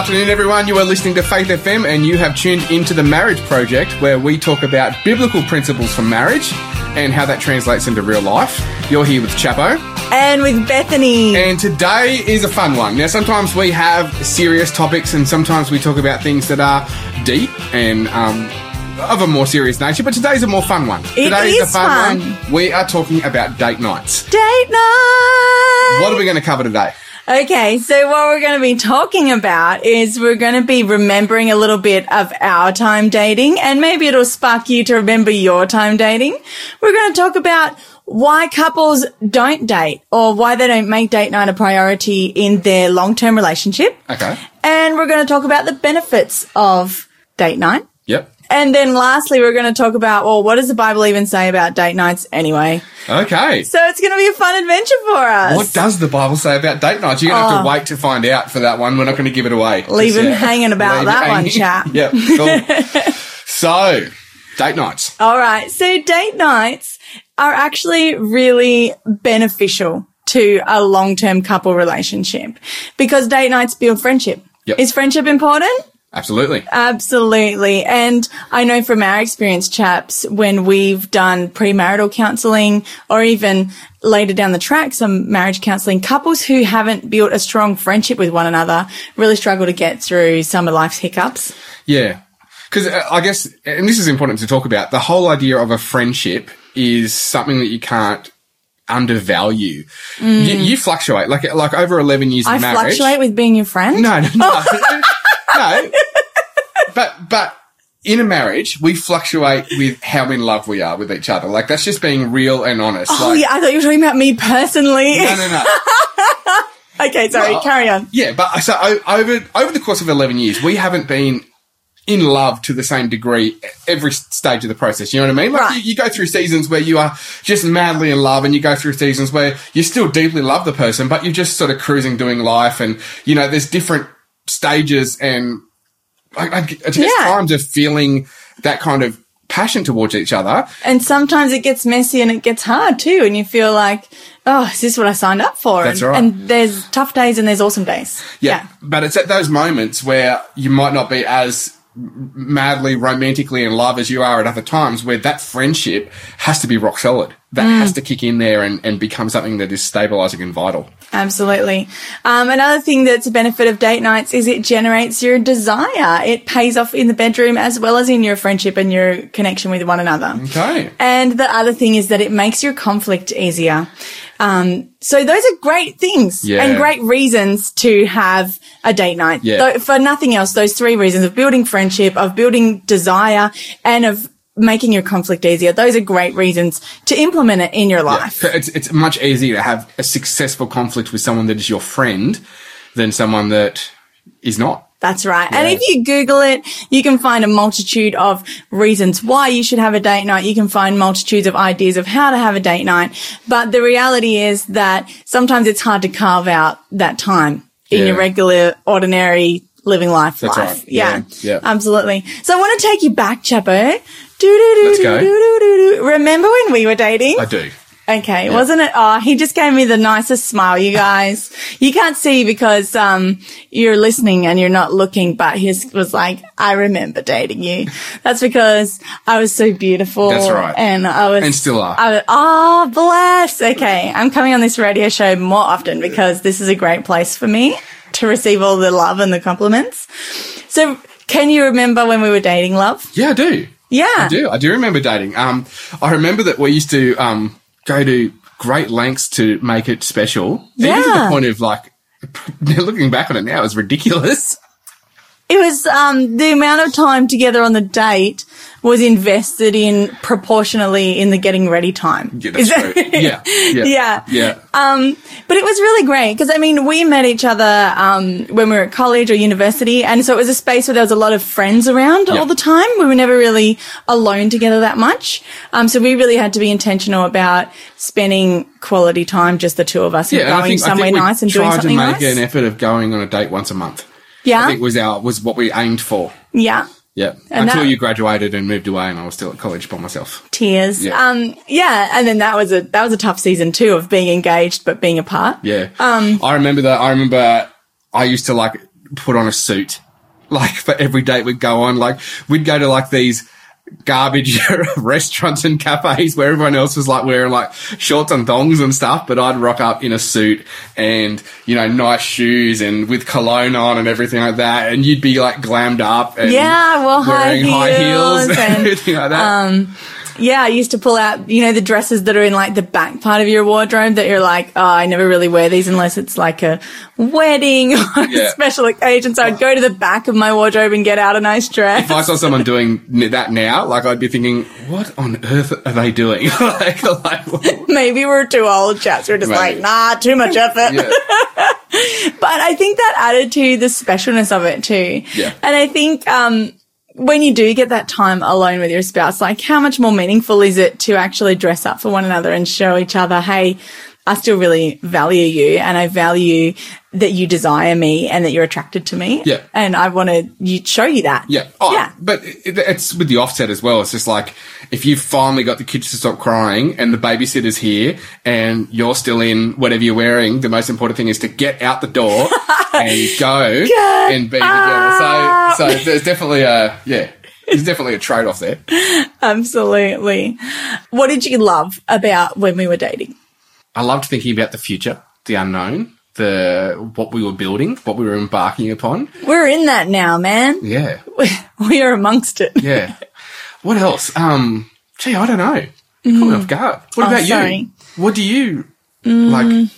afternoon, everyone. You are listening to Faith FM, and you have tuned into the Marriage Project, where we talk about biblical principles for marriage and how that translates into real life. You're here with Chappo, And with Bethany. and today is a fun one. Now, sometimes we have serious topics, and sometimes we talk about things that are deep and um, of a more serious nature. But today's a more fun one. It Today is a fun, fun. one. We are talking about date nights. Date night! What are we going to cover today? Okay, so what we're going to be talking about is we're going to be remembering a little bit of our time dating and maybe it'll spark you to remember your time dating. We're going to talk about why couples don't date or why they don't make date night a priority in their long-term relationship. Okay. And we're going to talk about the benefits of date night. Yep. And then lastly, we're going to talk about, well, what does the Bible even say about date nights anyway? Okay. So it's going to be a fun adventure for us. What does the Bible say about date nights? You're going to have to oh. wait to find out for that one. We're not going to give it away. Oh. Leave him yet. hanging about Leave that it one, hanging. chap. yep, cool. so, date nights. All right. So date nights are actually really beneficial to a long-term couple relationship because date nights build friendship. Yep. Is friendship important? Absolutely. Absolutely. And I know from our experience, chaps, when we've done premarital counseling or even later down the track, some marriage counseling, couples who haven't built a strong friendship with one another really struggle to get through some of life's hiccups. Yeah. Because uh, I guess, and this is important to talk about, the whole idea of a friendship is something that you can't undervalue. You, you fluctuate. Like, like over 11 years Mm. I of marriage. fluctuate with being your friend. No, no, no. no. But, but in a marriage, we fluctuate with how in love we are with each other. Like, that's just being real and honest. Oh like, yeah, I thought you were talking about me personally. No, no, no. okay, sorry, Well, carry on. Yeah, but so over over the course of eleven years, we haven't been in love to the same degree every stage of the process. You know what I mean? Like Right. you, you go through seasons where you are just madly in love, and you go through seasons where you still deeply love the person, but you're just sort of cruising, doing life, and you know, there's different stages and I, I, I guess Yeah. times of feeling that kind of passion towards each other. And sometimes it gets messy and it gets hard too, and you feel like, oh, is this what I signed up for? That's and, right. and there's tough days and there's awesome days. Yeah. But it's at those moments where you might not be as madly romantically in love as you are at other times where that friendship has to be rock solid. That Mm. has to kick in there and, and become something that is stabilizing and vital. Absolutely. Um, another thing that's a benefit of date nights is it generates your desire. It pays off in the bedroom as well as in your friendship and your connection with one another. Okay. And the other thing is that it makes your conflict easier. Um, so those are great things Yeah. and great reasons to have a date night. Yeah. Though, for nothing else, those three reasons of building friendship, of building desire, and of making your conflict easier. Those are great reasons to implement it in your life. It's, it's much easier to have a successful conflict with someone that is your friend than someone that is not. That's right. And if you Google it, you can find a multitude of reasons why you should have a date night. You can find multitudes of ideas of how to have a date night. But the reality is that sometimes it's hard to carve out that time in Yeah. your regular, ordinary living life. That's life. right. Yeah. Yeah. Yeah. Absolutely. So I want to take you back, Chappo. Do-do-do, Let's go. do-do-do-do. Remember when we were dating? I do. Okay, wasn't it? Oh, he just gave me the nicest smile, you guys. you can't see because um you're listening and you're not looking, but his was like, I remember dating you. That's because I was so beautiful. That's right. And I was And still are. I was, oh, bless. Okay, I'm coming on this radio show more often because this is a great place for me to receive all the love and the compliments. So, can you remember when we were dating, love? Yeah, I do. Yeah. I do. I do remember dating. Um, I remember that we used to um, go to great lengths to make it special, even to the point of like looking back on it now, it's ridiculous. It was um, the amount of time together on the date was invested in proportionally in the getting ready time. Yeah, that's Is that- true. Yeah, yeah, Yeah. yeah. Um, but it was really great because I mean, we met each other um, when we were at college or university, and so it was a space where there was a lot of friends around Yeah. all the time. We were never really alone together that much. Um, so we really had to be intentional about spending quality time, just the two of us, and yeah, and I going think, somewhere nice and doing tried something to make nice. an effort of going on a date once a month. yeah, I think was our was what we aimed for. yeah. Yeah, And until that- you graduated and moved away, and I was still at college by myself. tears. Yeah. Um, yeah, and then that was a that was a tough season too of being engaged but being apart. Yeah. Um, I remember that. I remember I used to like put on a suit. Like for every date we'd go on, like we'd go to like these garbage restaurants and cafes where everyone else was like wearing like shorts and thongs and stuff, but I'd rock up in a suit and, you know, nice shoes and with cologne on and everything like that. And you'd be like glammed up and Yeah, well, high wearing high heels, heels and and, everything like that. Um, yeah, I used to pull out, you know, the dresses that are in like the back part of your wardrobe that you're like, oh, I never really wear these unless it's like a wedding or Yeah. a special occasion. So I'd go to the back of my wardrobe and get out a nice dress. if I saw someone doing that now, like I'd be thinking, what on earth are they doing? like, like, Maybe we're too old chaps. We're just Maybe. like, nah, too much effort. yeah, But I think that added to the specialness of it too. Yeah. And I think, um, when you do get that time alone with your spouse, like how much more meaningful is it to actually dress up for one another and show each other, hey, I still really value you and I value that you desire me and that you're attracted to me. Yeah. And I want to show you that. yeah. Oh, Yeah. but it, it's with the offset as well. It's just like if you finally got the kids to stop crying and the babysitter's here and you're still in whatever you're wearing, the most important thing is to get out the door and go and be together. So, so there's definitely a yeah. There's definitely a trade off there. Absolutely. What did you love about when we were dating? I loved thinking about the future, the unknown, the what we were building, what we were embarking upon. We're in that now, man. Yeah. We are amongst it. Yeah. what else? Um, gee, I don't know. Caught me off guard. What Oh, about sorry. you? What do you like?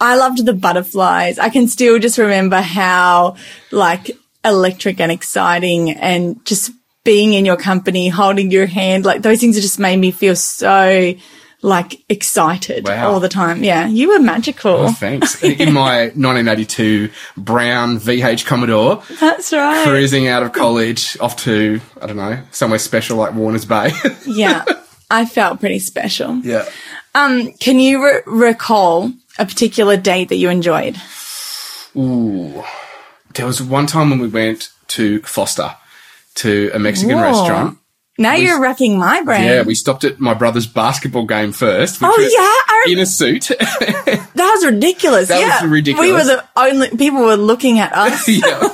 I loved the butterflies. I can still just remember how like electric and exciting and just being in your company, holding your hand, like those things have just made me feel so like excited Wow. all the time. Yeah. You were magical. Oh, thanks. In my 1982 brown VH Commodore, That's right. cruising out of college off to I don't know somewhere special like Warners Bay. Yeah. I felt pretty special. yeah. Um, can you re- recall a particular date that you enjoyed? Ooh. There was one time when we went to Forster to a Mexican Whoa. restaurant. Now you're wrecking my brain. Yeah, we stopped at my brother's basketball game first. Oh, yeah, I in a suit. That was ridiculous. That was ridiculous. We were the only people were looking at us. yeah.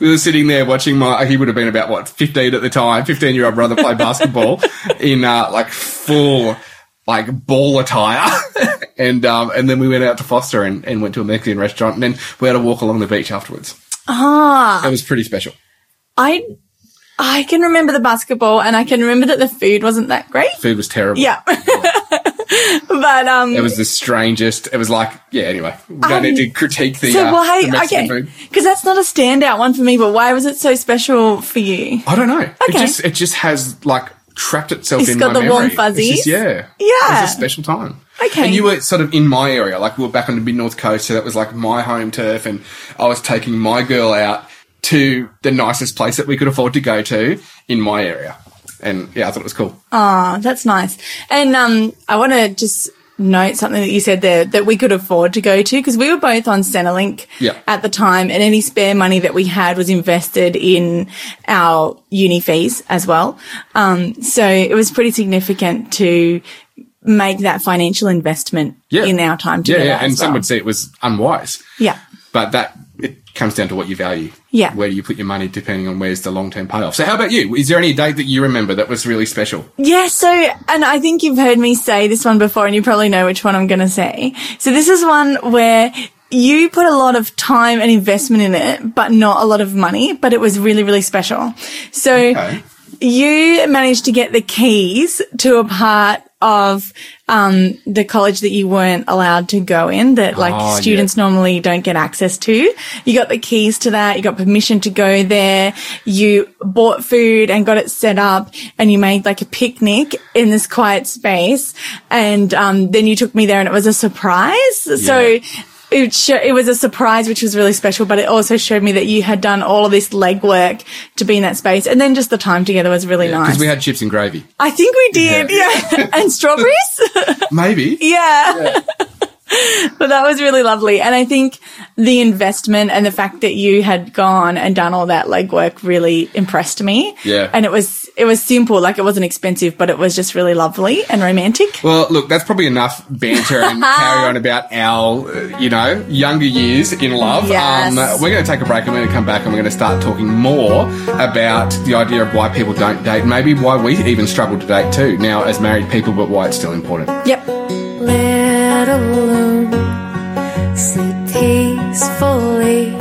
We were sitting there watching my, he would have been about what, 15 at the time, 15 year old brother play basketball in, uh, like full, like ball attire. and, um, and then we went out to Forster and, and went to a Mexican restaurant and then we had to walk along the beach afterwards. Ah, It was pretty special. I I can remember the basketball and I can remember that the food wasn't that great. Food was terrible. Yeah. but um It was the strangest. It was like, yeah, anyway, we don't Um, need to critique the, so uh, why the okay. food. Because that's not a standout one for me, but why was it so special for you? I don't know. It Okay. just, it just has like trapped itself It's in got my the warm memory. It's fuzzies? just- yeah. Yeah. It was a special time. Okay. And you were sort of in my area, like we were back on the mid north coast, so that was like my home turf, and I was taking my girl out to the nicest place that we could afford to go to in my area. And yeah, I thought it was cool. Oh, that's nice. And um I want to just note something that you said there that we could afford to go to because we were both on Centrelink Yeah. at the time and any spare money that we had was invested in our uni fees as well. Um, so it was pretty significant to make that financial investment Yeah. in our time Yeah, together. yeah. And as some would say it was unwise. yeah. But that comes down to what you value. Yeah. Where do you put your money depending on where's the long term payoff. So how about you? Is there any date that you remember that was really special? Yeah, so, and I think you've heard me say this one before and you probably know which one I'm going to say. So this is one where you put a lot of time and investment in it, but not a lot of money, but it was really, really special. So Okay. You managed to get the keys to a part of um, the college that you weren't allowed to go in that like Oh, yeah. students normally don't get access to. You got the keys to that. You got permission to go there. You bought food and got it set up and you made like a picnic in this quiet space. And, um, then you took me there and it was a surprise. So Yeah. It, sho- it was a surprise, which was really special, but it also showed me that you had done all of this legwork to be in that space. And then just the time together was really nice. Because we had chips and gravy. I think we did. Yeah. and strawberries. Maybe. yeah. but that was really lovely. And I think the investment and the fact that you had gone and done all that legwork really impressed me. Yeah. And it was, it was simple, like it wasn't expensive, but it was just really lovely and romantic. Well, look, that's probably enough banter and carry on about our, uh, you know, younger years in love. Yes. Um, we're going to take a break and we're going to come back and we're going to start talking more about the idea of why people don't date, maybe why we even struggle to date too now as married people, but why it's still important. Yep. Let alone sleep peacefully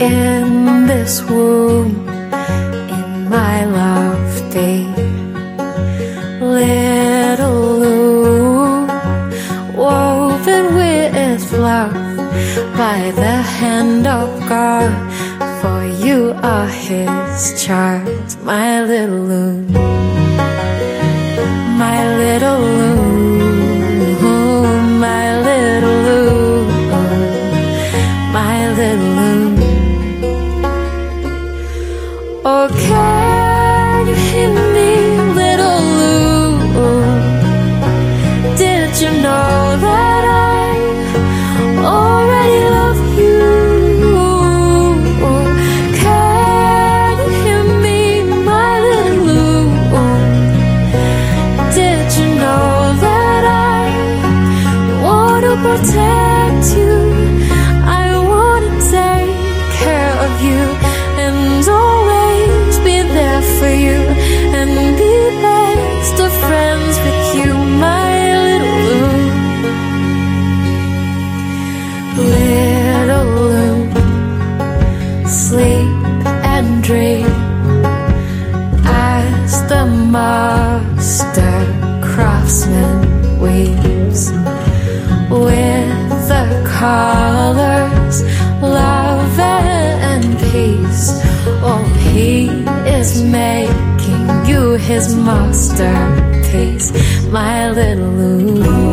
in this womb in my love day. Little loom woven with love by the hand of God. For you are His child, my little loon my little loon, sleep and dream as the master craftsman weaves with the colors love and peace. Oh he is making you his masterpiece my little loon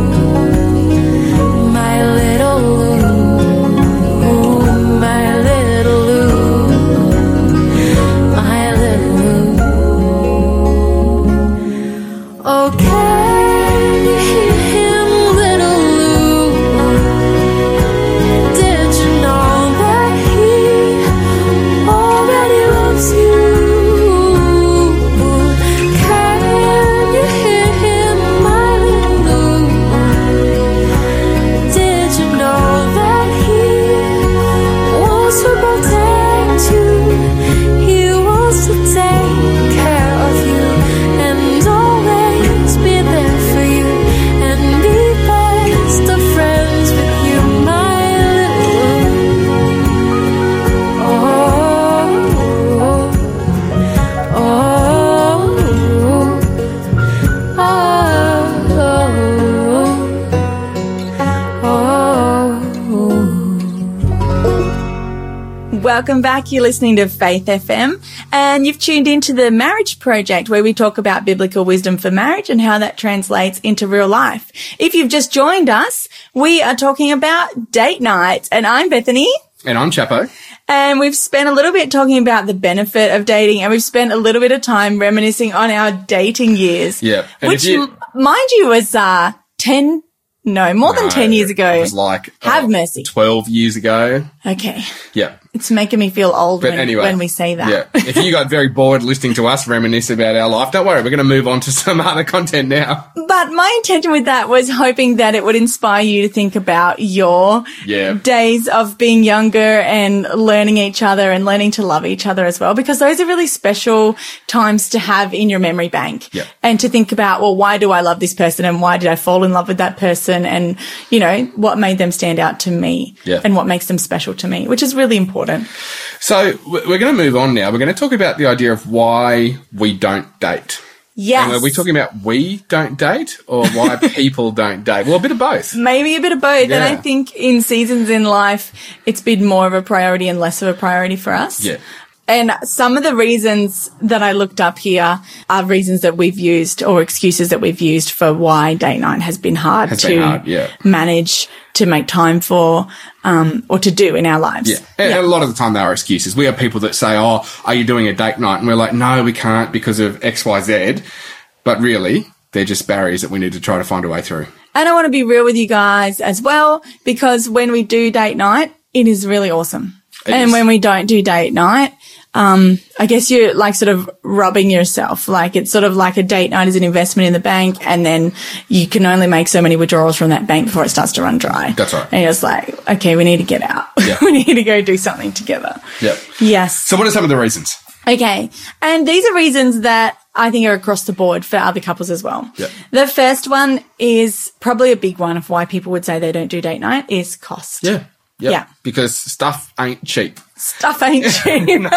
Welcome back. You're listening to Faith FM and you've tuned into the Marriage Project where we talk about biblical wisdom for marriage and how that translates into real life. If you've just joined us, we are talking about date nights and I'm Bethany. And I'm Chappo. And we've spent a little bit talking about the benefit of dating and we've spent a little bit of time reminiscing on our dating years. Yeah. And Which, you- mind you, was, uh, 10, no, more than 10 years ago. It was like Have oh, mercy. 12 years ago. Okay. Yeah. It's making me feel old But when, anyway. when we say that. Yeah. if you got very bored listening to us reminisce about our life, don't worry. We're going to move on to some other content now. But my intention with that was hoping that it would inspire you to think about your Yeah. days of being younger and learning each other and learning to love each other as well, because those are really special times to have in your memory bank. Yeah. And to think about, well, why do I love this person and why did I fall in love with that person? And, you know, what made them stand out to me Yeah. and what makes them special to me, which is really important. So we're going to move on now. We're going to talk about the idea of why we don't date. Yes. And are we talking about we don't date or why people don't date? Well, a bit of both. Maybe a bit of both. And I think in seasons in life, it's been more of a priority and less of a priority for us. Yeah. And some of the reasons that I looked up here are reasons that we've used or excuses that we've used for why date night has been hard Has to been hard, yeah. manage, to make time for, um, or to do in our lives. Yeah. And a lot of the time they are excuses. We have people that say, Oh, are you doing a date night? And we're like, no, we can't because of X, Y, Z. But really, They're just barriers that we need to try to find a way through. And I want to be real with you guys as well, because when we do date night, it is really awesome. And when we don't do date night, um, I guess you're like sort of robbing yourself. Like it's sort of like a date night is an investment in the bank and then you can only make so many withdrawals from that bank before it starts to run dry. That's right. And you're like, okay, we need to get out. Yeah. we need to go do something together. Yep. Yes. So what are some of the reasons? Okay. And these are reasons that I think are across the board for other couples as well. Yep. The first one is probably a big one of why people would say they don't do date night is cost. Yeah. Yep. Yeah. Because stuff ain't cheap. Stuff ain't cheap.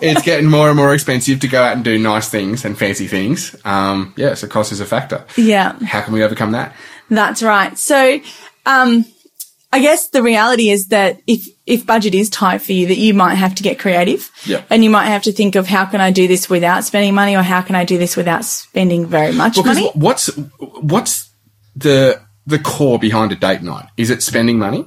It's getting more and more expensive to go out and do nice things and fancy things. Um, yeah, so cost is a factor. yeah, How can we overcome that? that's right. So, um, I guess the reality is that if, if budget is tight for you, that you might have to get creative. Yeah. And you might have to think of how can I do this without spending money or how can I do this without spending very much Because money? what's what's the the core behind a date night? Is it spending money?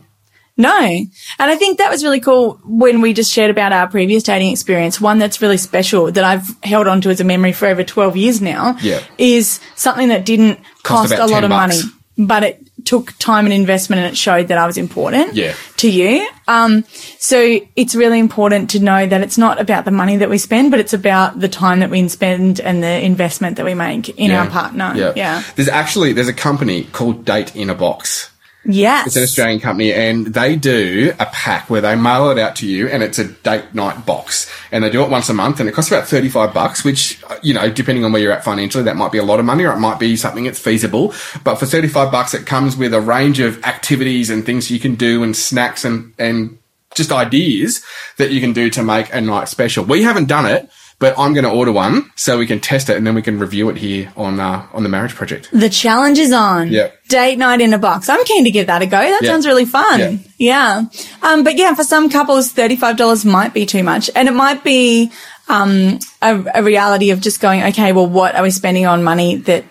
No. And I think that was really cool when we just shared about our previous dating experience. One that's really special that I've held on to as a memory for over 12 years now Yeah. is something that didn't Cost cost, a lot of bucks. money, but it took time and investment and it showed that I was important Yeah. to you. Um, so it's really important to know that it's not about the money that we spend, but it's about the time that we spend and the investment that we make in our partner. Yeah. Yeah. There's actually there's a company called Date in a Box. Yes. It's an Australian company, and they do a pack where they mail it out to you, and it's a date night box, and they do it once a month, and it costs about thirty five bucks. Which you know, depending on where you're at financially, that might be a lot of money, or it might be something that's feasible. But for thirty five bucks, it comes with a range of activities and things you can do, and snacks and and just ideas that you can do to make a night special. We haven't done it. But I'm going to order one so we can test it and then we can review it here on uh, on the marriage project. The challenge is on. Yep. Date night in a box. I'm keen to give that a go. That Yeah. sounds really fun. Yeah. Yeah. Um, but yeah, for some couples, $35 might be too much. And it might be, um, a, a reality of just going, okay, well, what are we spending on money that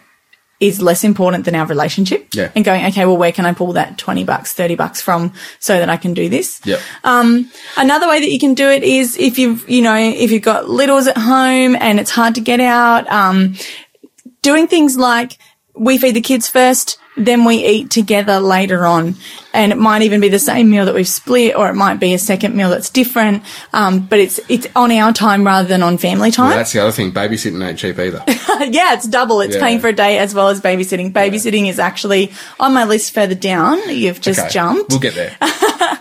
is less important than our relationship? Yeah. And going, okay, well, where can I pull that 20 bucks, 30 bucks from so that I can do this? Yep. Um, another way that you can do it is if you've, you know, if you've got littles at home and it's hard to get out, um, doing things like we feed the kids first, then we eat together later on. And it might even be the same meal that we've split, or it might be a second meal that's different. Um, but it's, it's on our time rather than on family time. Well, that's the other thing. Babysitting ain't cheap either. yeah, it's double. It's Yeah. paying for a day as well as babysitting. Babysitting is actually on my list further down. You've just Okay, jumped. We'll get there.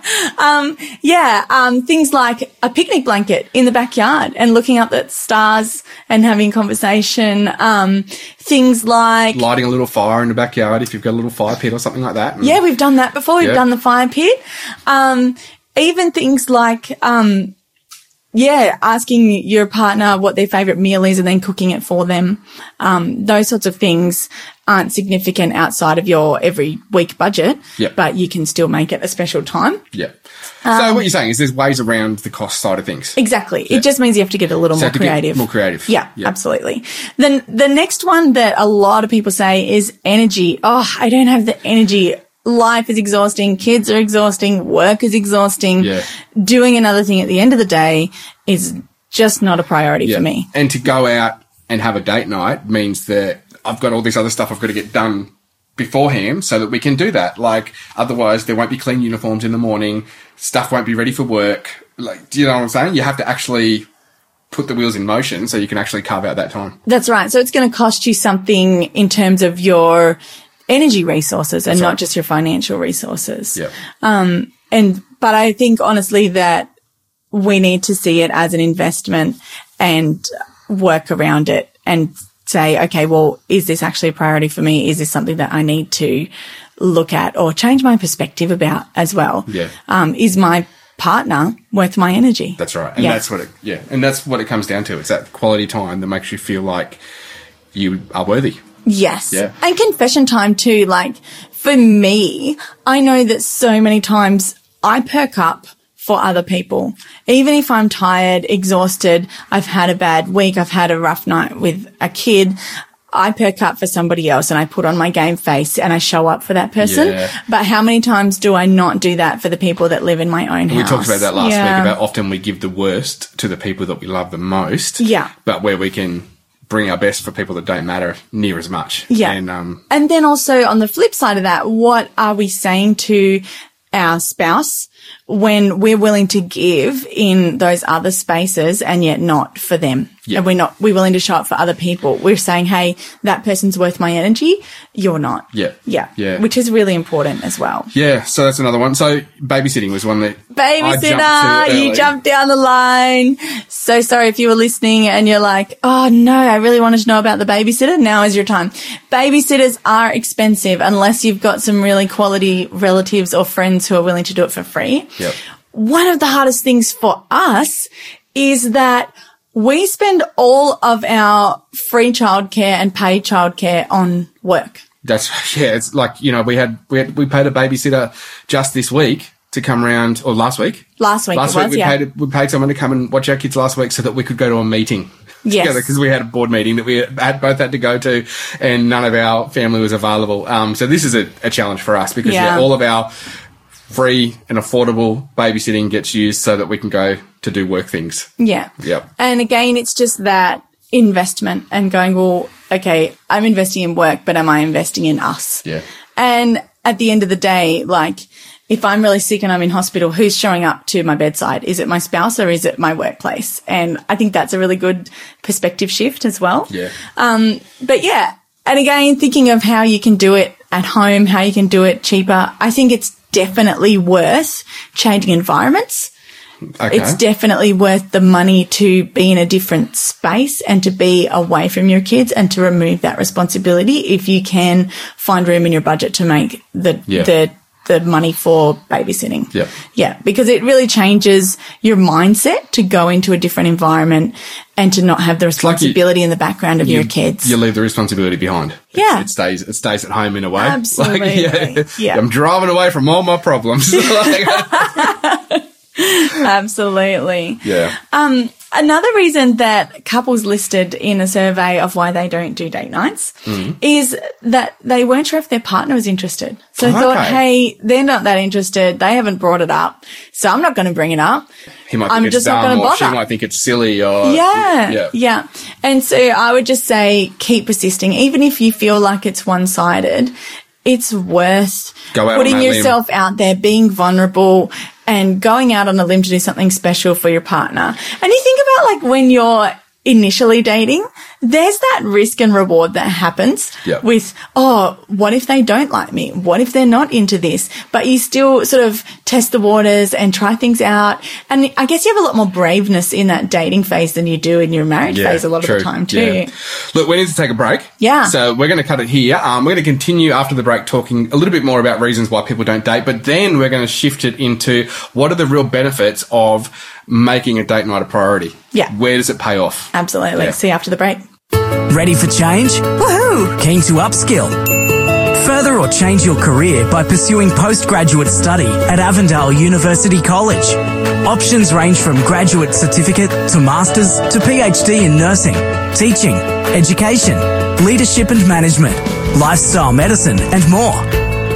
Yeah, um, things like a picnic blanket in the backyard and looking up at stars and having conversation. Um, things like, Lighting a little fire in the backyard if you've got a little fire pit or something like that. Yeah, we've done that before. We've Yeah. done the fire pit. Um, even things like, um, yeah, asking your partner what their favorite meal is and then cooking it for them. Um, those sorts of things aren't significant outside of your every week budget, Yep. but you can still make it a special time. Yeah. Um, so what you're saying is there's ways around the cost side of things. Exactly. It just means you have to get a little So more creative. more creative. Yeah, Yeah. absolutely. Then the next one that a lot of people say is energy. Oh, I don't have the energy. Life is exhausting. Kids are exhausting. Work is exhausting. Yeah. Doing another thing at the end of the day is just not a priority Yeah. for me. And to go out and have a date night means that I've got all this other stuff I've got to get done beforehand so that we can do that. Like otherwise there won't be clean uniforms in the morning, stuff won't be ready for work. Like do you know what I'm saying? You have to actually put the wheels in motion so you can actually carve out that time. That's right. So it's going to cost you something in terms of your energy resources and right. not just your financial resources. Yeah. Um, and but I think honestly that we need to see it as an investment and work around it and say, okay, well, is this actually a priority for me? Is this something that I need to look at or change my perspective about as well? Yeah. Um, is my partner worth my energy? That's right. And Yeah. that's what it yeah. And that's what it comes down to. It's that quality time that makes you feel like you are worthy. Yes. Yeah. And confession time too. Like for me, I know that so many times I perk up for other people. Even if I'm tired, exhausted, I've had a bad week, I've had a rough night with a kid. I perk up for somebody else and I put on my game face and I show up for that person. Yeah. But how many times do I not do that for the people that live in my own house? We talked about that last Yeah. week about often we give the worst to the people that we love the most. Yeah. But where we can bring our best for people that don't matter near as much. Yeah. And um, And then also on the flip side of that, what are we saying to our spouse when we're willing to give in those other spaces and yet not for them? Yeah. And we're not, we're willing to show up for other people. We're saying, Hey, that person's worth my energy. You're not. Yeah. Yeah. Yeah. Which is really important as well. yeah, so that's another one. So babysitting was one that I jumped Babysitter, you jumped down the line. So sorry if you were listening and you're like, oh no, I really wanted to know about the babysitter. Now is your time. Babysitters are expensive unless you've got some really quality relatives or friends who are willing to do it for free. Yep. One of the hardest things for us is that we spend all of our free childcare and paid childcare on work. That's yeah. It's like you know we had we had, we paid a babysitter just this week to come around or last week. Last week Last week was, we yeah. paid we paid someone to come and watch our kids last week so that we could go to a meeting Yes. together because we had a board meeting that we had both had to go to and none of our family was available. Um, so this is a, a challenge for us because yeah. Yeah. all of our free and affordable babysitting gets used so that we can go to do work things. Yeah. Yep. And again, it's just that investment and going, well, okay, I'm investing in work, but am I investing in us? Yeah. And at the end of the day, like, if I'm really sick and I'm in hospital, who's showing up to my bedside? Is it my spouse or is it my workplace? And I think that's a really good perspective shift as well. Yeah. Um, but yeah, and again, thinking of how you can do it at home, how you can do it cheaper, I think it's definitely worth changing environments. Okay. It's definitely worth the money to be in a different space and to be away from your kids and to remove that responsibility if you can find room in your budget to make the Yeah. the the money for babysitting. Yep. Yeah, because it really changes your mindset to go into a different environment and to not have the like you- responsibility in the background of your kids. You leave the responsibility behind. Yeah. It, stays it stays at home in a way. Absolutely. Like, Yeah. I'm driving away from all my problems. Absolutely. yeah. Um, another reason that couples listed in a survey of why they don't do date nights Mm-hmm. is that they weren't sure if their partner was interested. So they thought, Okay. hey, they're not that interested. They haven't brought it up. So I'm not going to bring it up. He might think I'm it's just not dumb gonna or she bother. might think it's silly or Yeah, yeah. yeah. And so I would just say keep persisting. Even if you feel like it's one sided, it's worth putting that limb. yourself out there, being vulnerable and going out on a limb to do something special for your partner. And you think about like when you're initially dating, there's that risk and reward that happens Yeah. with, oh, what if they don't like me? What if they're not into this? But you still sort of test the waters and try things out. And I guess you have a lot more braveness in that dating phase than you do in your marriage phase a lot true. of the time too. Yeah. Look, we need to take a break. Yeah. So we're going to cut it here. Um, we're going to continue after the break talking a little bit more about reasons why people don't date, but then we're going to shift it into what are the real benefits of making a date night a priority. Yeah. Where does it pay off? Absolutely. Yeah. See you after the break. Ready for change? Woohoo! Keen to upskill? Further or change your career by pursuing postgraduate study at Avondale University College. Options range from graduate certificate to masters to PhD in nursing, teaching, education, leadership and management, lifestyle medicine and more.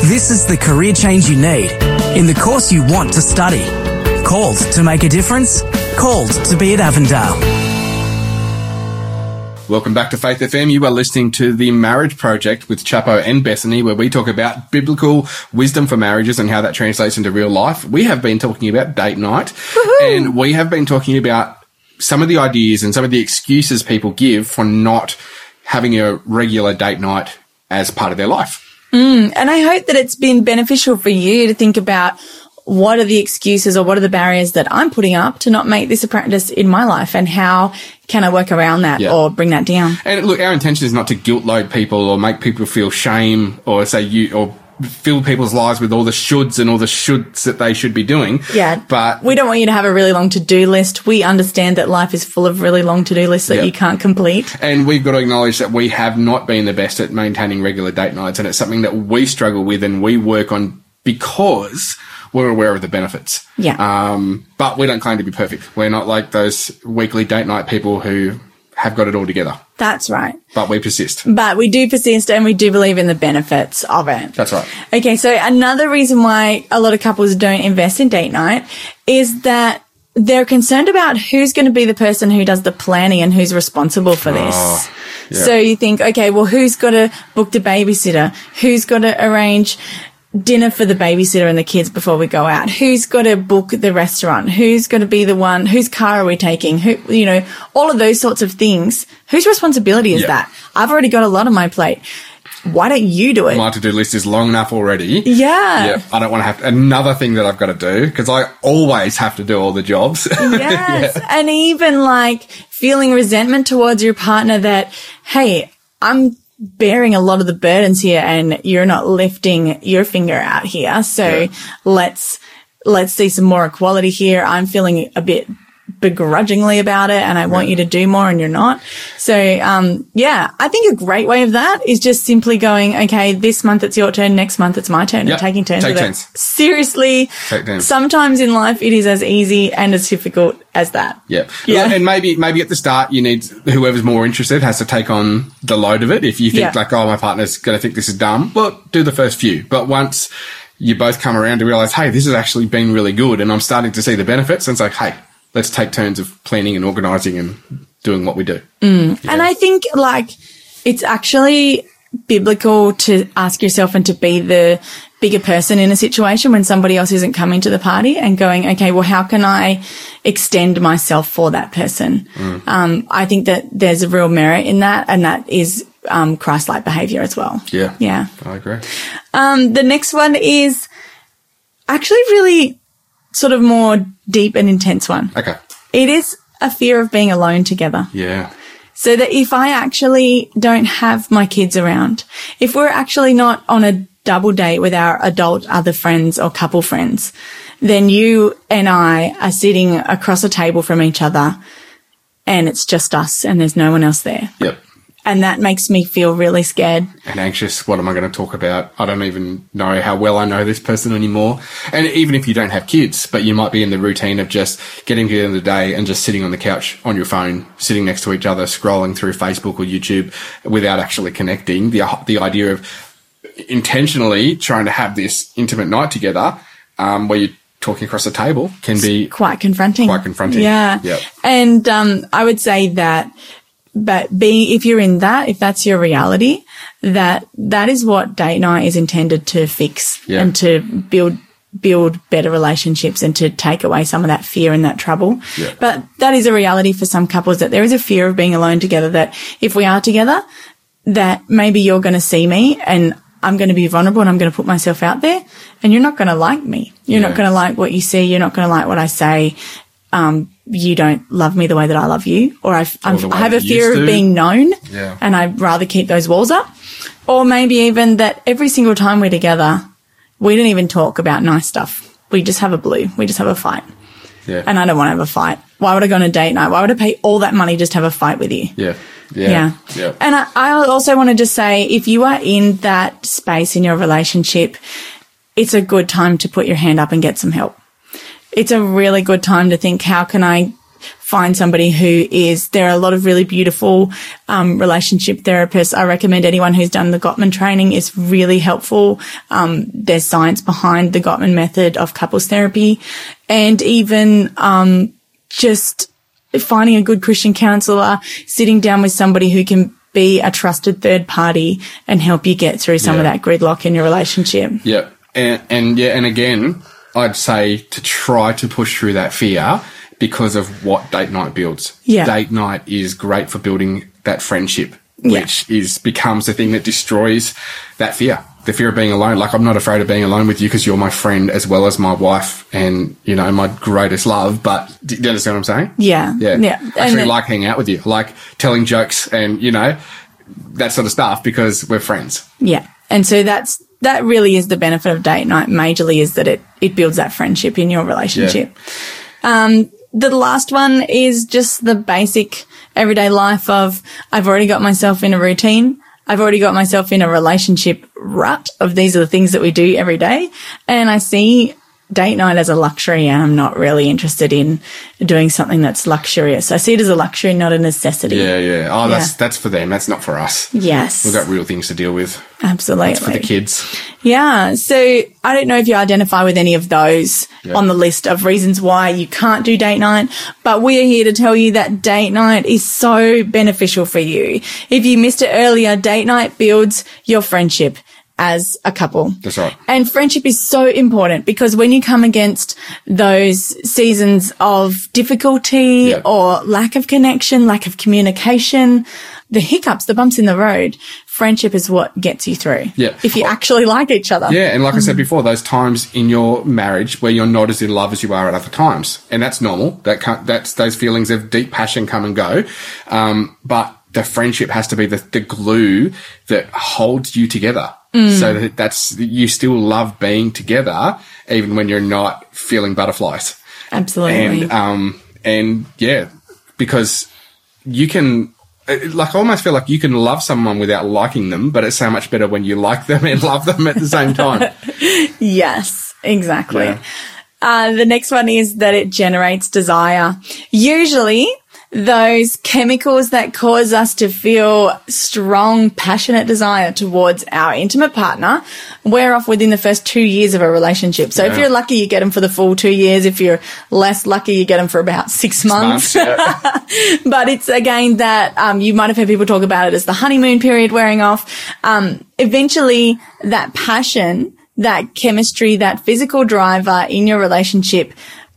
This is the career change you need in the course you want to study. Called to make a difference? Called to be at Avondale. Welcome back to Faith FM. You are listening to the Marriage Project with Chappo and Bethany, where we talk about biblical wisdom for marriages and how that translates into real life. We have been talking about date night, and we have been talking about some of the ideas and some of the excuses people give for not having a regular date night as part of their life. Mm, and I hope that it's been beneficial for you to think about what are the excuses or what are the barriers that I'm putting up to not make this a practice in my life and how can I work around that Yeah. or bring that down? And look, our intention is not to guilt load people or make people feel shame or say you or fill people's lives with all the shoulds and all the shoulds that they should be doing. Yeah. But we don't want you to have a really long to do list. We understand that life is full of really long to do lists that Yeah. you can't complete. And we've got to acknowledge that we have not been the best at maintaining regular date nights, and it's something that we struggle with and we work on because we're aware of the benefits. Yeah. Um, but we don't claim to be perfect. We're not like those weekly date night people who have got it all together, That's right. but we persist. But we do persist and we do believe in the benefits of it. That's right. Okay, so another reason why a lot of couples don't invest in date night is that they're concerned about who's going to be the person who does the planning and who's responsible for this. Oh, yeah. So you think, okay, well, who's got to book the babysitter? Who's got to arrange dinner for the babysitter and the kids before we go out? Who's got to book the restaurant? Who's going to be the one? Whose car are we taking? Who, you know, all of those sorts of things. Whose responsibility is Yeah. that? I've already got a lot on my plate. Why don't you do it? My to do list is long enough already. yeah. Yeah, I don't want to have another thing that I've got to do because I always have to do all the jobs. Yes. And even like feeling resentment towards your partner that, hey, I'm bearing a lot of the burdens here and you're not lifting your finger out here. So Yeah. let's, let's see some more equality here. I'm feeling a bit begrudgingly about it and I want you to do more and you're not. So, um, yeah, I think a great way of that is just simply going, okay, this month it's your turn, next month it's my turn Yep. and taking turns Take turns. Seriously, Take turns. sometimes in life it is as easy and as difficult as that. Yeah. Yeah. And maybe maybe at the start you need whoever's more interested has to take on the load of it. If you think Yeah. like, oh, my partner's going to think this is dumb, well, do the first few. But once you both come around to realize, hey, this has actually been really good, and I'm starting to see the benefits, and it's like, hey, let's take turns of planning and organising and doing what we do. And I think like it's actually biblical to ask yourself and to be the bigger person in a situation when somebody else isn't coming to the party and going, okay, well, how can I extend myself for that person? Um, I think that there's a real merit in that and that is um, Christ-like behavior as well. Yeah. Yeah. I agree. Um, the next one is actually really sort of more deep and intense one. Okay. It is a fear of being alone together. Yeah. So that if I actually don't have my kids around, if we're actually not on a double date with our adult other friends or couple friends, then you and I are sitting across a table from each other and it's just us and there's no one else there. Yep. And that makes me feel really scared. and anxious. What am I going to talk about? I don't even know how well I know this person anymore. And even if you don't have kids, but you might be in the routine of just getting to the end of the day and just sitting on the couch on your phone, sitting next to each other, scrolling through Facebook or YouTube without actually connecting. The, the idea of intentionally trying to have this intimate night together, um, where you're talking across the table can be Quite confronting. Quite confronting. Yeah. Yep. And um, I would say that, but being, if you're in that, if that's your reality, that that is what date night is intended to fix Yeah. and to build build better relationships and to take away some of that fear and that trouble. Yeah. But that is a reality for some couples that there is a fear of being alone together that if we are together, that maybe you're going to see me and I'm going to be vulnerable and I'm going to put myself out there and you're not going to like me. You're Yeah. not going to like what you see. You're not going to like what I say. Um, you don't love me the way that I love you, or I, have a fear of being known Yeah. and I'd rather keep those walls up. Or maybe even that every single time we're together, we don't even talk about nice stuff. We just have a blue. We just have a fight. yeah, And I don't want to have a fight. Why would I go on a date night? Why would I pay all that money just to have a fight with you? yeah, Yeah. yeah, yeah. And I, I also want to just say if you are in that space in your relationship, it's a good time to put your hand up and get some help. It's a really good time to think, how can I find somebody who is, there are a lot of really beautiful, um, relationship therapists. I recommend anyone who's done the Gottman training is really helpful. Um, there's science behind the Gottman method of couples therapy and even, um, just finding a good Christian counselor, sitting down with somebody who can be a trusted third party and help you get through some of that gridlock in your relationship. Yeah, and, and yeah, and again, I'd say to try to push through that fear because of what date night builds. Yeah. date night is great for building that friendship, Yeah. which is becomes the thing that destroys that fear. The fear of being alone. Like I'm not afraid of being alone with you because you're my friend as well as my wife and you know my greatest love. But do you understand what I'm saying? Yeah. Yeah, Yeah. Actually, And- like hanging out with you, like telling jokes and you know that sort of stuff because we're friends. Yeah. And so that's, that really is the benefit of date night majorly is that it, it builds that friendship in your relationship. Um, the last one is just the basic everyday life of I've already got myself in a routine. I've already got myself in a relationship rut of these are the things that we do every day. And I see date night as a luxury and I'm not really interested in doing something that's luxurious. I see it as a luxury, not a necessity. Yeah, yeah. Oh, that's Yeah. that's for them. That's not for us. Yes. We've got real things to deal with. absolutely. It's for the kids. Yeah. So I don't know if you identify with any of those Yeah. on the list of reasons why you can't do date night, but we're here to tell you that date night is so beneficial for you. If you missed it earlier, date night builds your friendship as a couple. That's right. And friendship is so important because when you come against those seasons of difficulty Yeah. or lack of connection, lack of communication, the hiccups, the bumps in the road, friendship is what gets you through. Yeah. If you actually like each other. Yeah, and like I said before, those times in your marriage where you're not as in love as you are at other times, and that's normal. That can't, that's those feelings of deep passion come and go, um, but the friendship has to be the, the glue that holds you together. So that that's you still love being together even when you're not feeling butterflies. Absolutely. and um and yeah because you can like I almost feel like you can love someone without liking them but it's so much better when you like them and love them at the same time yes, exactly. Yeah. Uh, the next one is that it generates desire. Usually, those chemicals that cause us to feel strong, passionate desire towards our intimate partner wear off within the first two years of a relationship. So if you're lucky, you get them for the full two years. If you're less lucky, you get them for about six months. Months, yeah. but it's again that um, you might have heard people talk about it as the honeymoon period wearing off. Um, eventually, that passion, that chemistry, that physical driver in your relationship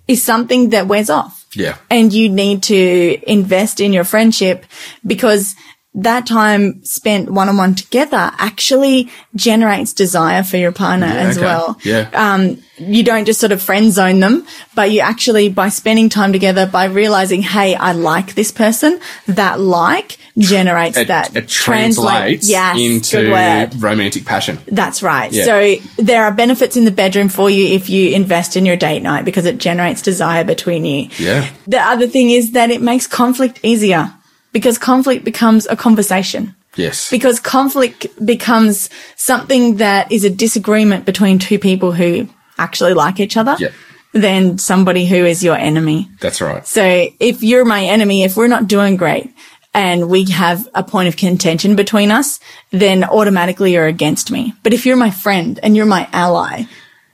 is something that wears off. Yeah. And you need to invest in your friendship because that time spent one on one together actually generates desire for your partner as okay. well Yeah. um, you don't just sort of friend zone them, but you actually, by spending time together, by realizing, hey, I like this person, that like generates it, that. it translates yes, into romantic passion That's right. Yeah. So there are benefits in the bedroom for you if you invest in your date night because it generates desire between you. Yeah. The other thing is that it makes conflict easier because conflict becomes a conversation yes because conflict becomes something that is a disagreement between two people who actually like each other Yeah. than somebody who is your enemy. that's right So if you're my enemy, if we're not doing great and we have a point of contention between us, then automatically you're against me. But if you're my friend and you're my ally,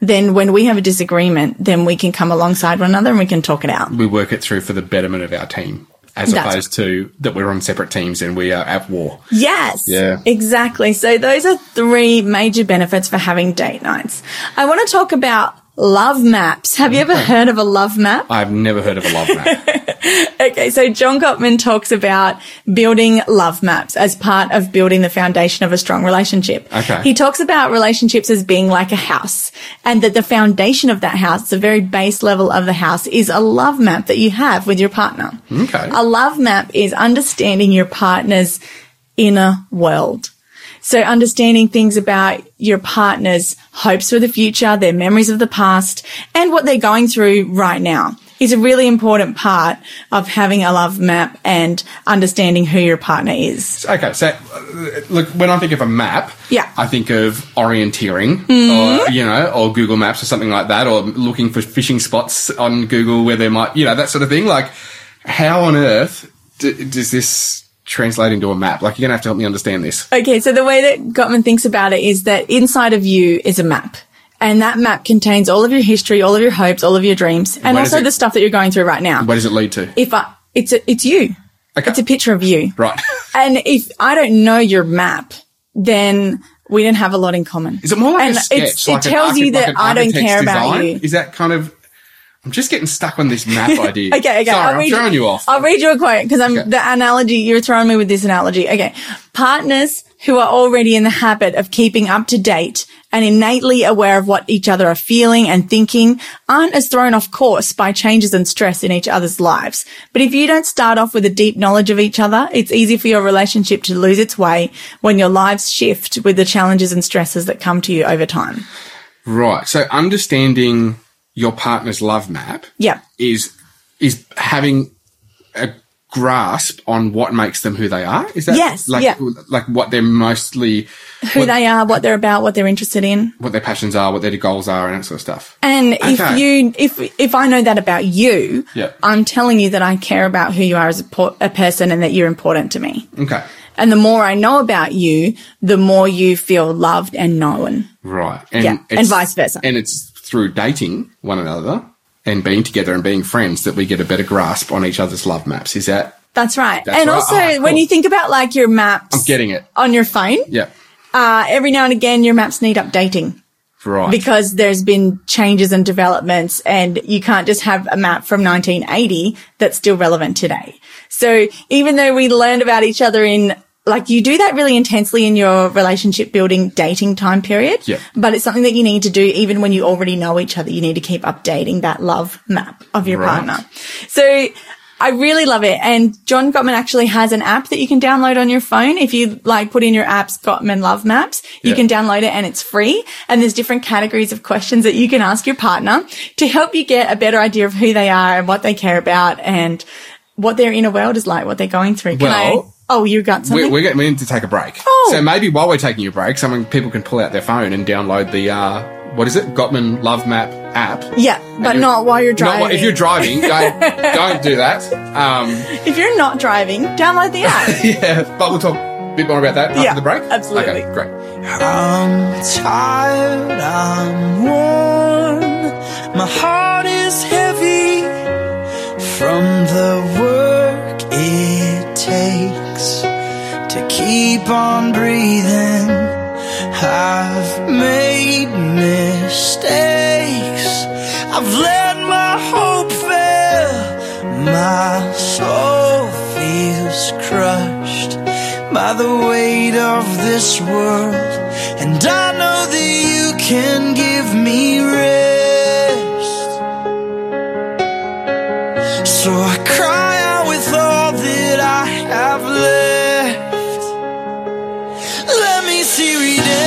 then when we have a disagreement, then we can come alongside one another and we can talk it out. we work it through for the betterment of our team as That's opposed to that we're on separate teams and we are at war Yes. Yeah. Exactly. So those are three major benefits for having date nights. I want to talk about love maps. Have you ever heard of a love map? I've never heard of a love map Okay, so John Gottman talks about building love maps as part of building the foundation of a strong relationship. Okay. He talks about relationships as being like a house and that the foundation of that house, the very base level of the house is a love map that you have with your partner. Okay. A love map is understanding your partner's inner world. So understanding things about your partner's hopes for the future, their memories of the past, and what they're going through right now is a really important part of having a love map and understanding who your partner is. Okay, so uh, look, when I think of a map, Yeah. Mm-hmm. I think of orienteering, or you know, or Google Maps or something like that, or looking for fishing spots on Google where there might, you know, that sort of thing. Like, how on earth d- does this translate into a map? Like, you're gonna have to help me understand this. Okay, so the way that Gottman thinks about it is that inside of you is a map. And that map contains all of your history, all of your hopes, all of your dreams, and Where also it- the stuff that you're going through right now. Where does it lead to? If I, it's a, it's you. Okay. It's a picture of you. Right. And if I don't know your map, then we don't have a lot in common. Is it more like and a sketch? it's- like it tells archi- you that an I don't care about you. Is that kind of? I'm just getting stuck on this map idea. Okay, okay. Sorry, I'll I'm throwing you off. I'll read you a quote because I'm Okay. the analogy. You're throwing me with this analogy. Okay, partners who are already in the habit of keeping up to date and innately aware of what each other are feeling and thinking aren't as thrown off course by changes and stress in each other's lives. But if you don't start off with a deep knowledge of each other, it's easy for your relationship to lose its way when your lives shift with the challenges and stresses that come to you over time. Right. So understanding your partner's love map Yeah. is is having a grasp on what makes them who they are. Is that Yes, like yeah. like what they're mostly Who what, they are, what they're about, what they're interested in. what their passions are, what their goals are, and that sort of stuff. And if you, if, if I know that about you, Yeah. I'm telling you that I care about who you are as a, por- a person and that you're important to me. Okay. And the more I know about you, the more you feel loved and known. Right. And Yeah, and vice versa. And it's through dating one another and being together and being friends that we get a better grasp on each other's love maps. Is that That's right. That's and right. also, Ah, when you think about like your maps I'm getting it. on your phone, Yeah. uh, every now and again, your maps need updating. Right. because there's been changes and developments and you can't just have a map from 1980 that's still relevant today. So even though we learned about each other in like you do that really intensely in your relationship building dating time period, Yeah. but it's something that you need to do even when you already know each other. You need to keep updating that love map of your Right. partner. So I really love it. And John Gottman actually has an app that you can download on your phone. If you like put in your apps Gottman Love Maps, you Yeah. can download it and it's free. And there's different categories of questions that you can ask your partner to help you get a better idea of who they are and what they care about and what their inner world is like, what they're going through. Can I? Well, Oh, you got something? we, we're getting, we need to take a break. Oh. So maybe while we're taking a break, someone people can pull out their phone and download the uh, what is it, Gottman Love Map app. yeah, but not while you're Not driving. what- if you're driving, don't don't do that. Um, if you're not driving, download the app. yeah, but we'll talk a bit more about that after Yeah, the break. absolutely. Okay, great. I'm tired, I'm worn. My heart is heavy from the keep on breathing. I've made mistakes. I've let my hope fail. My soul feels crushed by the weight of this world. And I know that you can give me rest. So I cry out with all that I have left. See redemption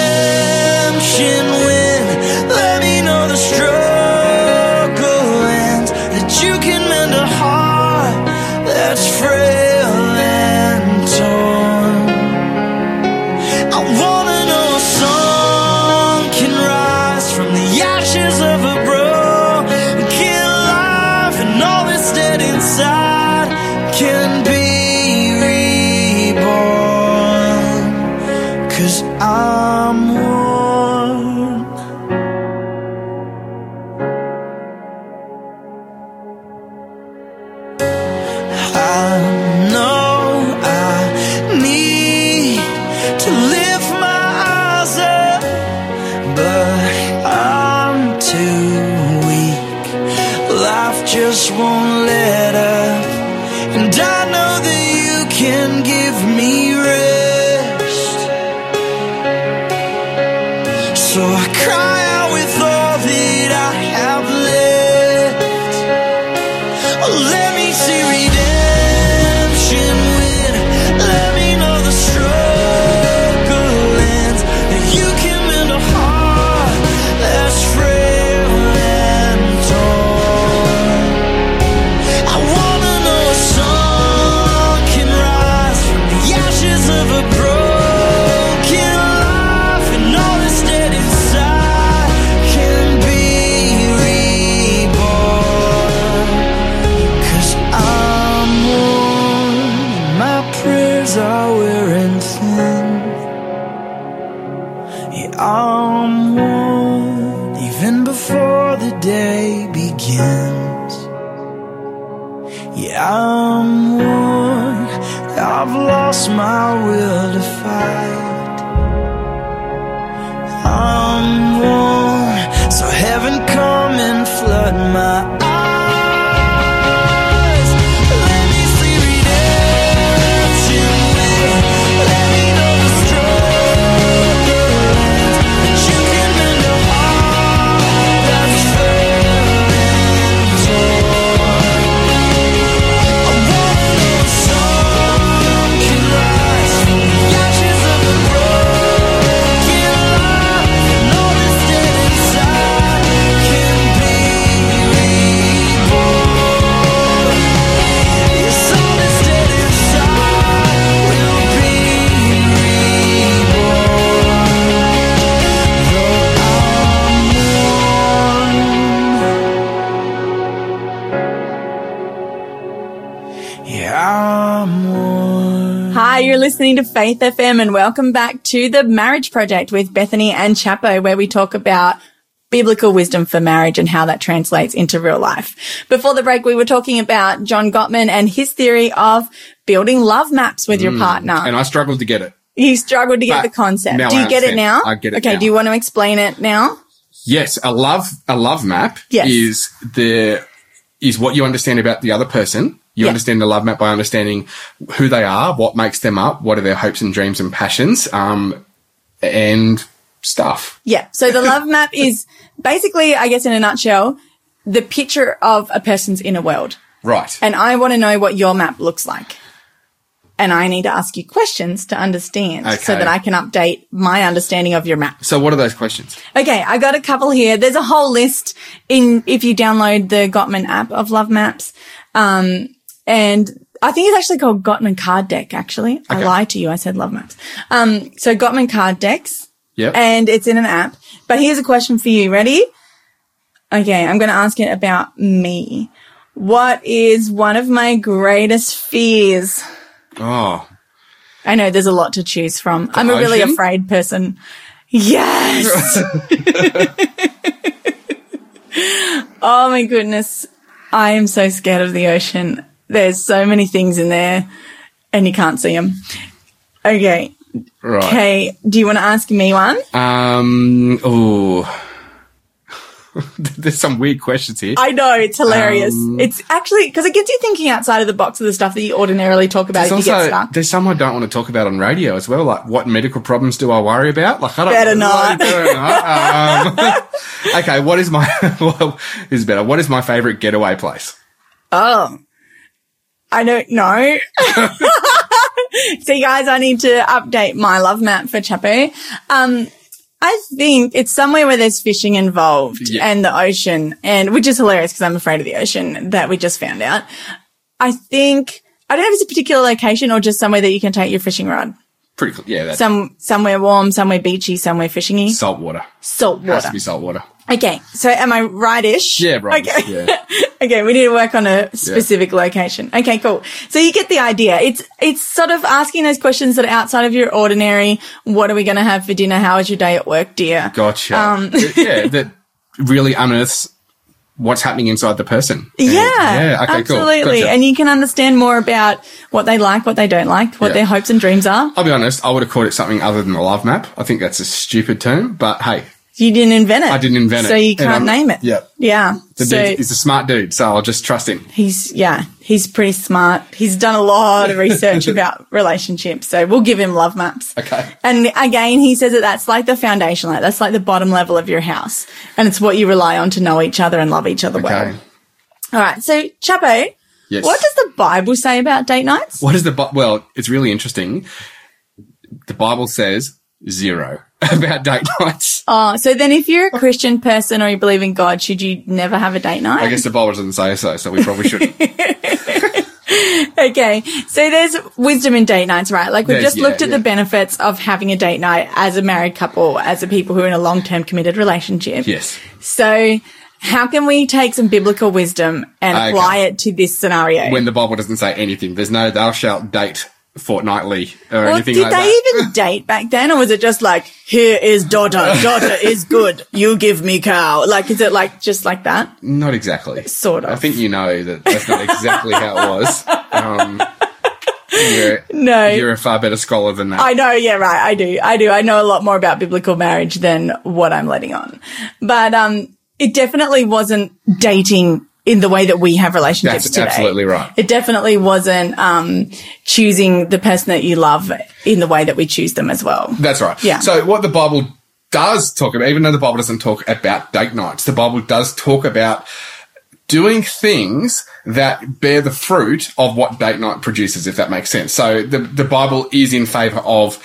I'm one, even before the day begins. Yeah, I'm one, I've lost my will to fight. I'm one, so heaven come and flood my listening to Faith FM and welcome back to the Marriage Project with Bethany and Chappo, where we talk about biblical wisdom for marriage and how that translates into real life. Before the break, we were talking about John Gottman and his theory of building love maps with your mm, partner. And I struggled to get it. He struggled to get But the concept. Do I you get it now? I get it Okay. now. Do you want to explain it now? Yes, a love a love map Yes. is the is what you understand about the other person. You Yeah. understand the love map by understanding who they are, what makes them up, what are their hopes and dreams and passions, um, and stuff. Yeah. So the love map is basically, I guess in a nutshell, the picture of a person's inner world. Right. And I want to know what your map looks like. And I need to ask you questions to understand so that I can update my understanding of your map. so what are those questions? Okay, I got a couple here. There's a whole list in if you download the Gottman app of love maps. Um, and I think it's actually called Gottman card deck, actually. I lied to you. I said love maps. Um, so Gottman card decks Yep. and it's in an app. But here's a question for you. Ready? Okay, I'm going to ask it about me. What is one of my greatest fears? oh. I know there's a lot to choose from. I'm a really afraid person. Yes. oh my goodness. I am so scared of the ocean. There's so many things in there and you can't see them. Okay. Right. Okay. Do you want to ask me one? Um oh There's some weird questions here. I know it's hilarious. Um, it's actually because it gets you thinking outside of the box of the stuff that you ordinarily talk about There's if you get also stuck. there's some I don't want to talk about on radio as well. Like what medical problems do I worry about? Like I don't Better not. Better not. Um, okay, what is my well, is better. What is my favorite getaway place? Oh, I don't know. See, guys, I need to update my love map for Chappo. Um, I think it's somewhere where there's fishing involved Yeah. and the ocean, and which is hilarious because I'm afraid of the ocean that we just found out. I think I don't know if it's a particular location or just somewhere that you can take your fishing rod. Pretty cool. Yeah, that's Some somewhere warm, somewhere beachy, somewhere fishingy, salt water. salt water. Has to be salt water. Okay, so am I rightish? Yeah, right. Okay. Yeah. Okay, we need to work on a specific location. Okay, cool. So you get the idea. It's it's sort of asking those questions that are outside of your ordinary. What are we going to have for dinner? How was your day at work, dear? Gotcha. Um, yeah, that really unearths what's happening inside the person. And- Yeah, yeah. Okay, absolutely. cool. Gotcha. And you can understand more about what they like, what they don't like, what Yeah. their hopes and dreams are. I'll be honest. I would have called it something other than the love map. I think that's a stupid term, but hey, You didn't invent it. I didn't invent it. So you can't name it. Yeah. Yeah. the so dude, he's a smart dude, so I'll just trust him. he's, yeah, he's pretty smart. He's done a lot of research about relationships. So we'll give him love maps. Okay. And again, he says that that's like the foundation, like that's like the bottom level of your house. And it's what you rely on to know each other and love each other Okay. well. All right. So Chappo, Yes. what does the Bible say about date nights? What is the well? It's really interesting. The Bible says zero about date nights. Oh, so then if you're a Christian person or you believe in God, should you never have a date night? I guess the Bible doesn't say so, so we probably shouldn't. Okay. So there's wisdom in date nights, right? Like we've There's- just yeah, looked at yeah. the benefits of having a date night as a married couple, as a people who are in a long-term committed relationship. yes. So how can we take some biblical wisdom and Okay. apply it to this scenario? When the Bible doesn't say anything, there's no thou shalt date fortnightly or well, anything did like they that. even date back then, or was it just like, here is daughter, daughter is good, you give me cow? Like, is it like just like that? Not exactly. Sort of. I think you know that that's not exactly how it was. Um, you're, No. you're a far better scholar than that. I know, yeah, right. I do. I do. I know a lot more about biblical marriage than what I'm letting on. But um it definitely wasn't dating in the way that we have relationships today. That's today. absolutely right. It definitely wasn't um choosing the person that you love in the way that we choose them as well. That's right. Yeah. So what the Bible does talk about, even though the Bible doesn't talk about date nights, the Bible does talk about doing things that bear the fruit of what date night produces, if that makes sense. So the, the Bible is in favor of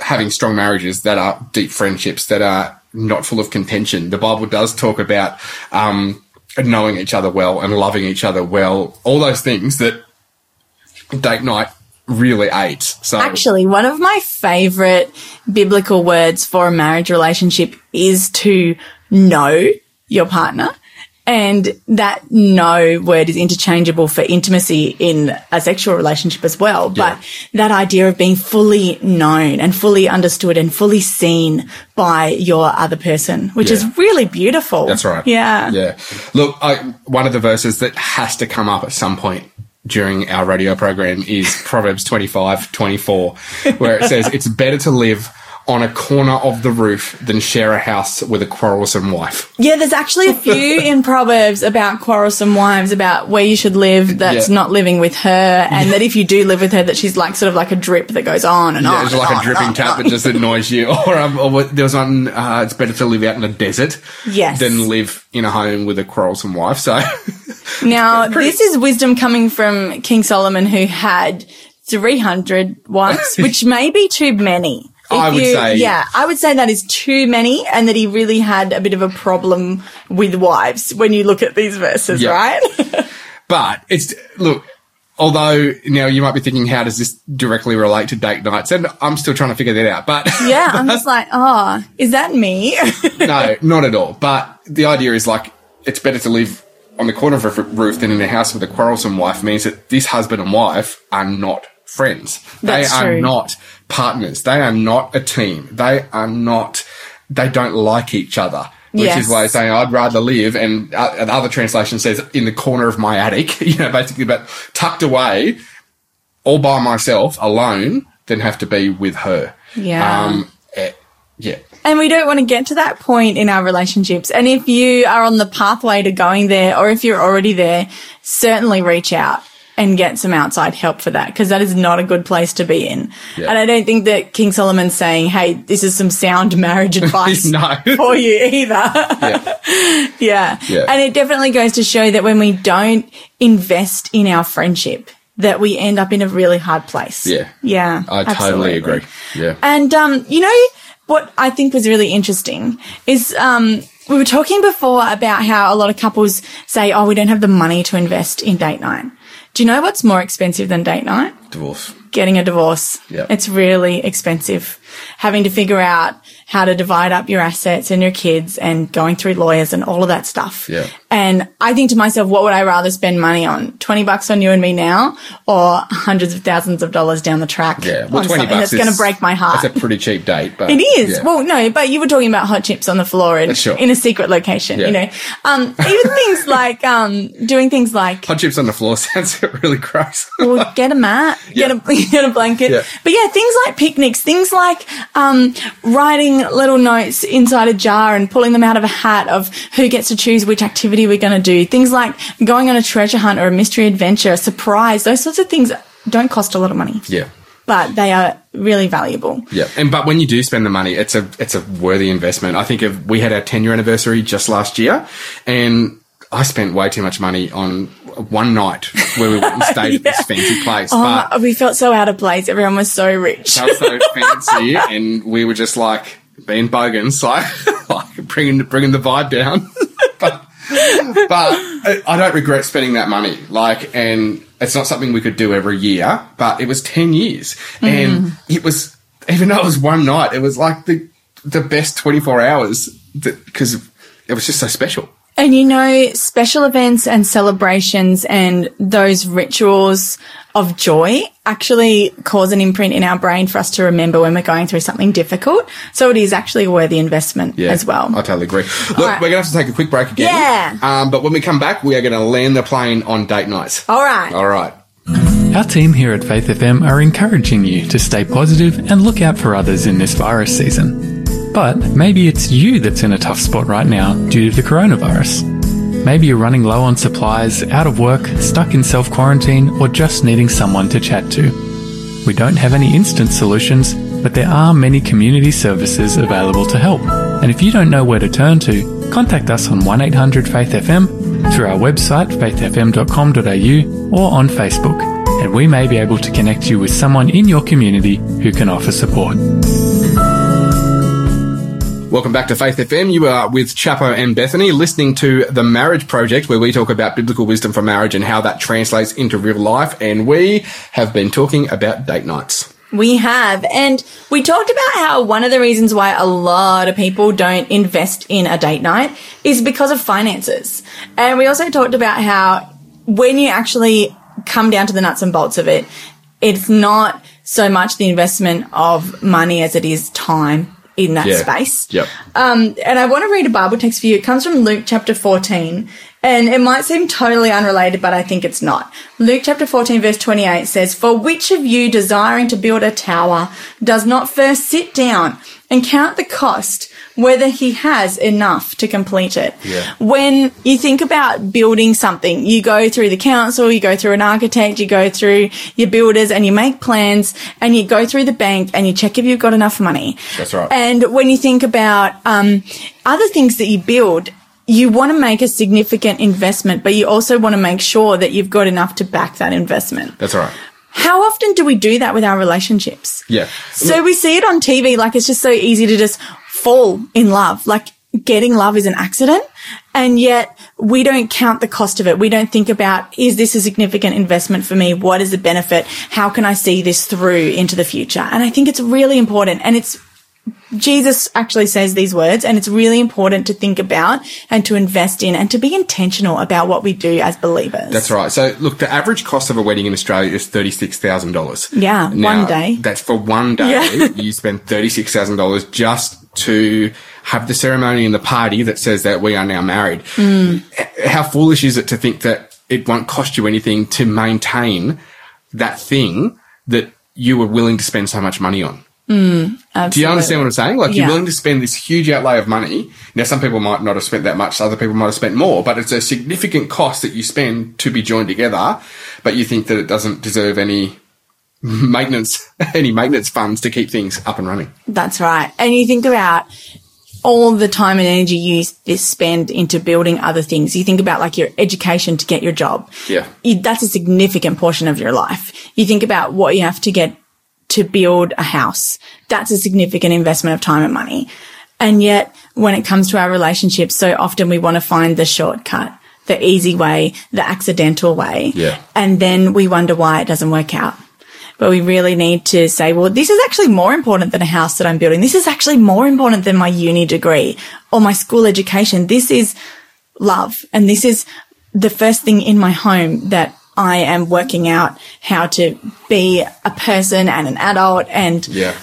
having strong marriages that are deep friendships that are not full of contention. The Bible does talk about, um, knowing each other well and loving each other well, all those things that date night really ate. So Actually, one of my favorite biblical words for a marriage relationship is to know your partner. And that no word is interchangeable for intimacy in a sexual relationship as well. But that idea of being fully known and fully understood and fully seen by your other person, which Yeah. is really beautiful. That's right. Yeah. Yeah. Look, I, one of the verses that has to come up at some point during our radio program is Proverbs 25, 24, where it says, It's better to live on a corner of the roof than share a house with a quarrelsome wife. Yeah, there's actually a few in Proverbs about quarrelsome wives, about where you should live that's Yeah. not living with her, and that if you do live with her, that she's like sort of like a drip that goes on and Yeah, on. it's and like on a dripping tap that just annoys you. Or, um, or there was one, uh, it's better to live out in a desert Yes. than live in a home with a quarrelsome wife. So. Now, this is wisdom coming from King Solomon, who had 300 wives, which may be too many. I would you- say- yeah, I would say that is too many, and that he really had a bit of a problem with wives when you look at these verses, Yeah. right? But it's look, although now you might be thinking, how does this directly relate to date nights? And I'm still trying to figure that out. But yeah, I'm just like, oh, is that me? no, not at all. But the idea is like it's better to live on the corner of a roof than in a house with a quarrelsome wife. Means that this husband and wife are not friends. That's they are true. not partners. They are not a team. They are not. They don't like each other. Which Yes. is why saying I'd rather live, and uh, the other translation says in the corner of my attic, you know, basically, but tucked away, all by myself, alone, than have to be with her. Yeah. Um, eh, yeah. And we don't want to get to that point in our relationships. And if you are on the pathway to going there, or if you're already there, certainly reach out and get some outside help for that, because that is not a good place to be in. Yeah. And I don't think that King Solomon's saying, hey, this is some sound marriage advice No. for you either. Yeah. yeah. Yeah. And it definitely goes to show that when we don't invest in our friendship, that we end up in a really hard place. Yeah. Yeah. I totally agree. Yeah. And um, you know what I think was really interesting is um, we were talking before about how a lot of couples say, "Oh, we don't have the money to invest in date night." Do you know what's more expensive than date night? Divorce. Getting a divorce. Yeah. It's really expensive. Having to figure out how to divide up your assets and your kids and going through lawyers and all of that stuff. Yeah. And I think to myself, what would I rather spend money on? 20 bucks on you and me now or hundreds of thousands of dollars down the track? Yeah. Well, on 20 something bucks that's going to break my heart. That's a pretty cheap date, but It is. yeah. Well, no, but you were talking about hot chips on the floor and Sure. in a secret location, Yeah. you know. Um, even things like um, doing things like hot chips on the floor sounds really gross. well, get a mat, get a get a blanket. Yeah. But yeah, things like picnics, things like um, little notes inside a jar and pulling them out of a hat of who gets to choose which activity we're going to do. Things like going on a treasure hunt or a mystery adventure, a surprise. Those sorts of things don't cost a lot of money, yeah. but they are really valuable. Yeah, and but when you do spend the money, it's a it's a worthy investment. I think of we had our ten year anniversary just last year, and I spent way too much money on one night where we went and stayed at this fancy place. Oh, but we felt so out of place. Everyone was so rich. was so fancy, and we were just like being bogans, like, like bringing bringing the vibe down. but but I I don't regret spending that money. Like, and it's not something we could do every year, but it was ten years, mm. and it was even though it was one night, it was like the the best twenty four hours because it was just so special. And you know, special events and celebrations and those rituals of joy actually cause an imprint in our brain for us to remember when we're going through something difficult. So it is actually a worthy investment Yeah, as well. I totally agree. Look, right. we're gonna have to take a quick break again. Yeah. Um, but when we come back, we are gonna land the plane on date nights. All right. All right. Our team here at Faith FM are encouraging you to stay positive and look out for others in this virus season. But maybe it's you that's in a tough spot right now due to the coronavirus. Maybe you're running low on supplies, out of work, stuck in self quarantine, or just needing someone to chat to. We don't have any instant solutions, but there are many community services available to help. And if you don't know where to turn to, contact us on 1 800 Faith FM, through our website faithfm.com.au, or on Facebook, and we may be able to connect you with someone in your community who can offer support. Welcome back to Faith FM. You are with Chappo and Bethany listening to The Marriage Project, where we talk about biblical wisdom for marriage and how that translates into real life. And we have been talking about date nights. We have. And we talked about how one of the reasons why a lot of people don't invest in a date night is because of finances. And we also talked about how when you actually come down to the nuts and bolts of it, it's not so much the investment of money as it is time in that Yeah. space. Yep. Um, and I want to read a Bible text for you. It comes from Luke chapter 14. And it might seem totally unrelated, but I think it's not. Luke chapter 14 verse 28 says, For which of you desiring to build a tower does not first sit down and count the cost whether he has enough to complete it? Yeah. When you think about building something, you go through the council, you go through an architect, you go through your builders and you make plans and you go through the bank and you check if you've got enough money. That's right. And when you think about um, other things that you build, you want to make a significant investment, but you also want to make sure that you've got enough to back that investment. That's all right. How often do we do that with our relationships? Yeah. So we see it on TV, like it's just so easy to just fall in love. Like getting love is an accident. And yet we don't count the cost of it. We don't think about, is this a significant investment for me? What is the benefit? How can I see this through into the future? And I think it's really important. And it's, Jesus actually says these words and it's really important to think about and to invest in and to be intentional about what we do as believers. That's right. So, look, the average cost of a wedding in Australia is thirty-six thousand dollars. Yeah, one day. That's for one day. Yeah. you spend thirty-six thousand dollars just to have the ceremony and the party that says that we are now married. H- How foolish is it to think that it won't cost you anything to maintain that thing that you were willing to spend so much money on? Mm, Do you understand what I'm saying? Like Yeah. you're willing to spend this huge outlay of money. Now, some people might not have spent that much. Other people might have spent more, but it's a significant cost that you spend to be joined together. But you think that it doesn't deserve any maintenance, any maintenance funds to keep things up and running. That's right. And you think about all the time and energy you spend into building other things. You think about like your education to get your job. Yeah. You, that's a significant portion of your life. You think about what you have to get to build a house. That's a significant investment of time and money. And yet when it comes to our relationships, so often we want to find the shortcut, the easy way, the accidental way. Yeah. And then we wonder why it doesn't work out. But we really need to say, well, this is actually more important than a house that I'm building. This is actually more important than my uni degree or my school education. This is love. And this is the first thing in my home that I am working out how to be a person and an adult and, Yeah.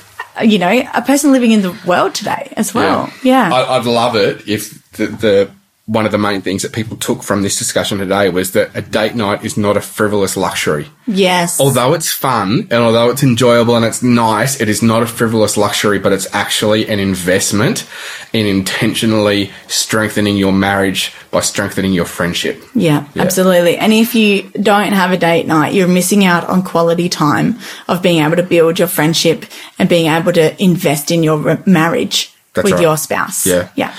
you know, a person living in the world today as well. Yeah. I, I'd love it if the, the one of the main things that people took from this discussion today was that a date night is not a frivolous luxury. yes. although it's fun and although it's enjoyable and it's nice, it is not a frivolous luxury, but it's actually an investment in intentionally strengthening your marriage by strengthening your friendship. Yeah, absolutely. And if you don't have a date night, you're missing out on quality time of being able to build your friendship and being able to invest in your marriage That's with right. your spouse. Yeah. Yeah.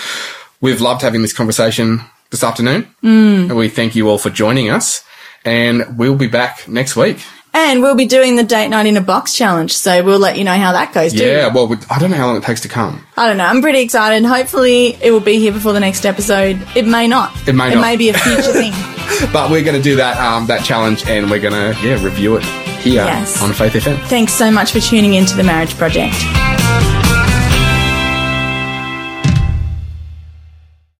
We've loved having this conversation this afternoon. Mm. And we thank you all for joining us. And we'll be back next week. And we'll be doing the date night in a box challenge. So we'll let you know how that goes. Yeah, well, I don't know how long it takes to come. I don't know. I'm pretty excited. Hopefully it will be here before the next episode. It may not. It may It not. may be a future thing. But we're going to do that um, that challenge and we're going to, yeah, review it here Yes. on Faith FM. Thanks so much for tuning in to the Marriage Project.